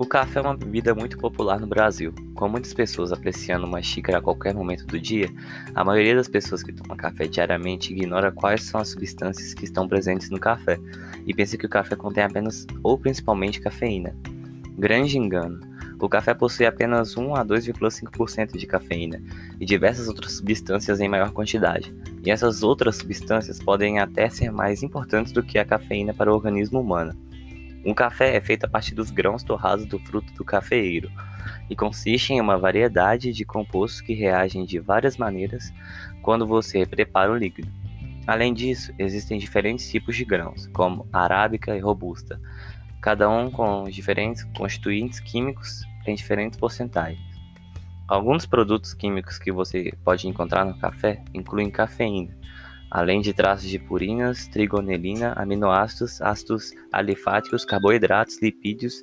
O café é uma bebida muito popular no Brasil. Com muitas pessoas apreciando uma xícara a qualquer momento do dia, a maioria das pessoas que tomam café diariamente ignora quais são as substâncias que estão presentes no café e pensa que o café contém apenas ou principalmente cafeína. Grande engano. O café possui apenas 1 a 2,5% de cafeína e diversas outras substâncias em maior quantidade. E essas outras substâncias podem até ser mais importantes do que a cafeína para o organismo humano. Um café é feito a partir dos grãos torrados do fruto do cafeeiro e consiste em uma variedade de compostos que reagem de várias maneiras quando você prepara o líquido. Além disso, existem diferentes tipos de grãos, como arábica e robusta, cada um com diferentes constituintes químicos em diferentes porcentagens. Alguns produtos químicos que você pode encontrar no café incluem cafeína, além de traços de purinas, trigonelina, aminoácidos, ácidos alifáticos, carboidratos, lipídios,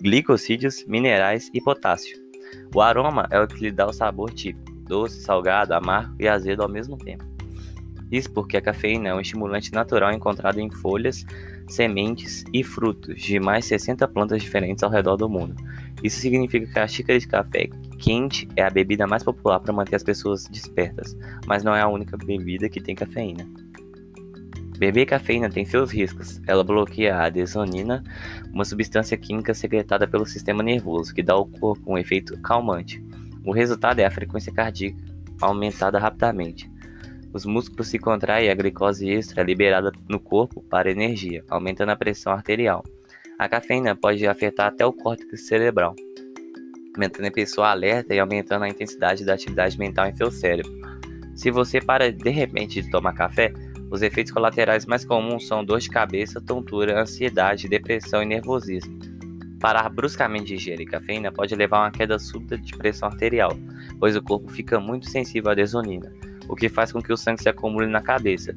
glicosídeos, minerais e potássio. O aroma é o que lhe dá o sabor típico, doce, salgado, amargo e azedo ao mesmo tempo. Isso porque a cafeína é um estimulante natural encontrado em folhas, sementes e frutos de mais 60 plantas diferentes ao redor do mundo. Isso significa que a xícara de café quente é a bebida mais popular para manter as pessoas despertas, mas não é a única bebida que tem cafeína. Beber cafeína tem seus riscos. Ela bloqueia a adesonina, uma substância química secretada pelo sistema nervoso, que dá ao corpo um efeito calmante. O resultado é a frequência cardíaca aumentada rapidamente. Os músculos se contraem e a glicose extra é liberada no corpo para energia, aumentando a pressão arterial. A cafeína pode afetar até o córtex cerebral, mantendo a pessoa alerta e aumentando a intensidade da atividade mental em seu cérebro. Se você para de repente de tomar café, os efeitos colaterais mais comuns são dor de cabeça, tontura, ansiedade, depressão e nervosismo. Parar bruscamente de ingerir cafeína pode levar a uma queda súbita de pressão arterial, pois o corpo fica muito sensível à desonina, o que faz com que o sangue se acumule na cabeça,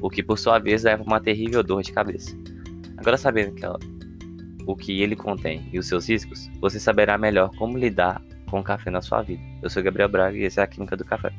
o que por sua vez leva a uma terrível dor de cabeça. Agora sabendo que ela o que ele contém e os seus riscos, você saberá melhor como lidar com o café na sua vida. Eu sou Gabriel Braga e esse é a Química do Café.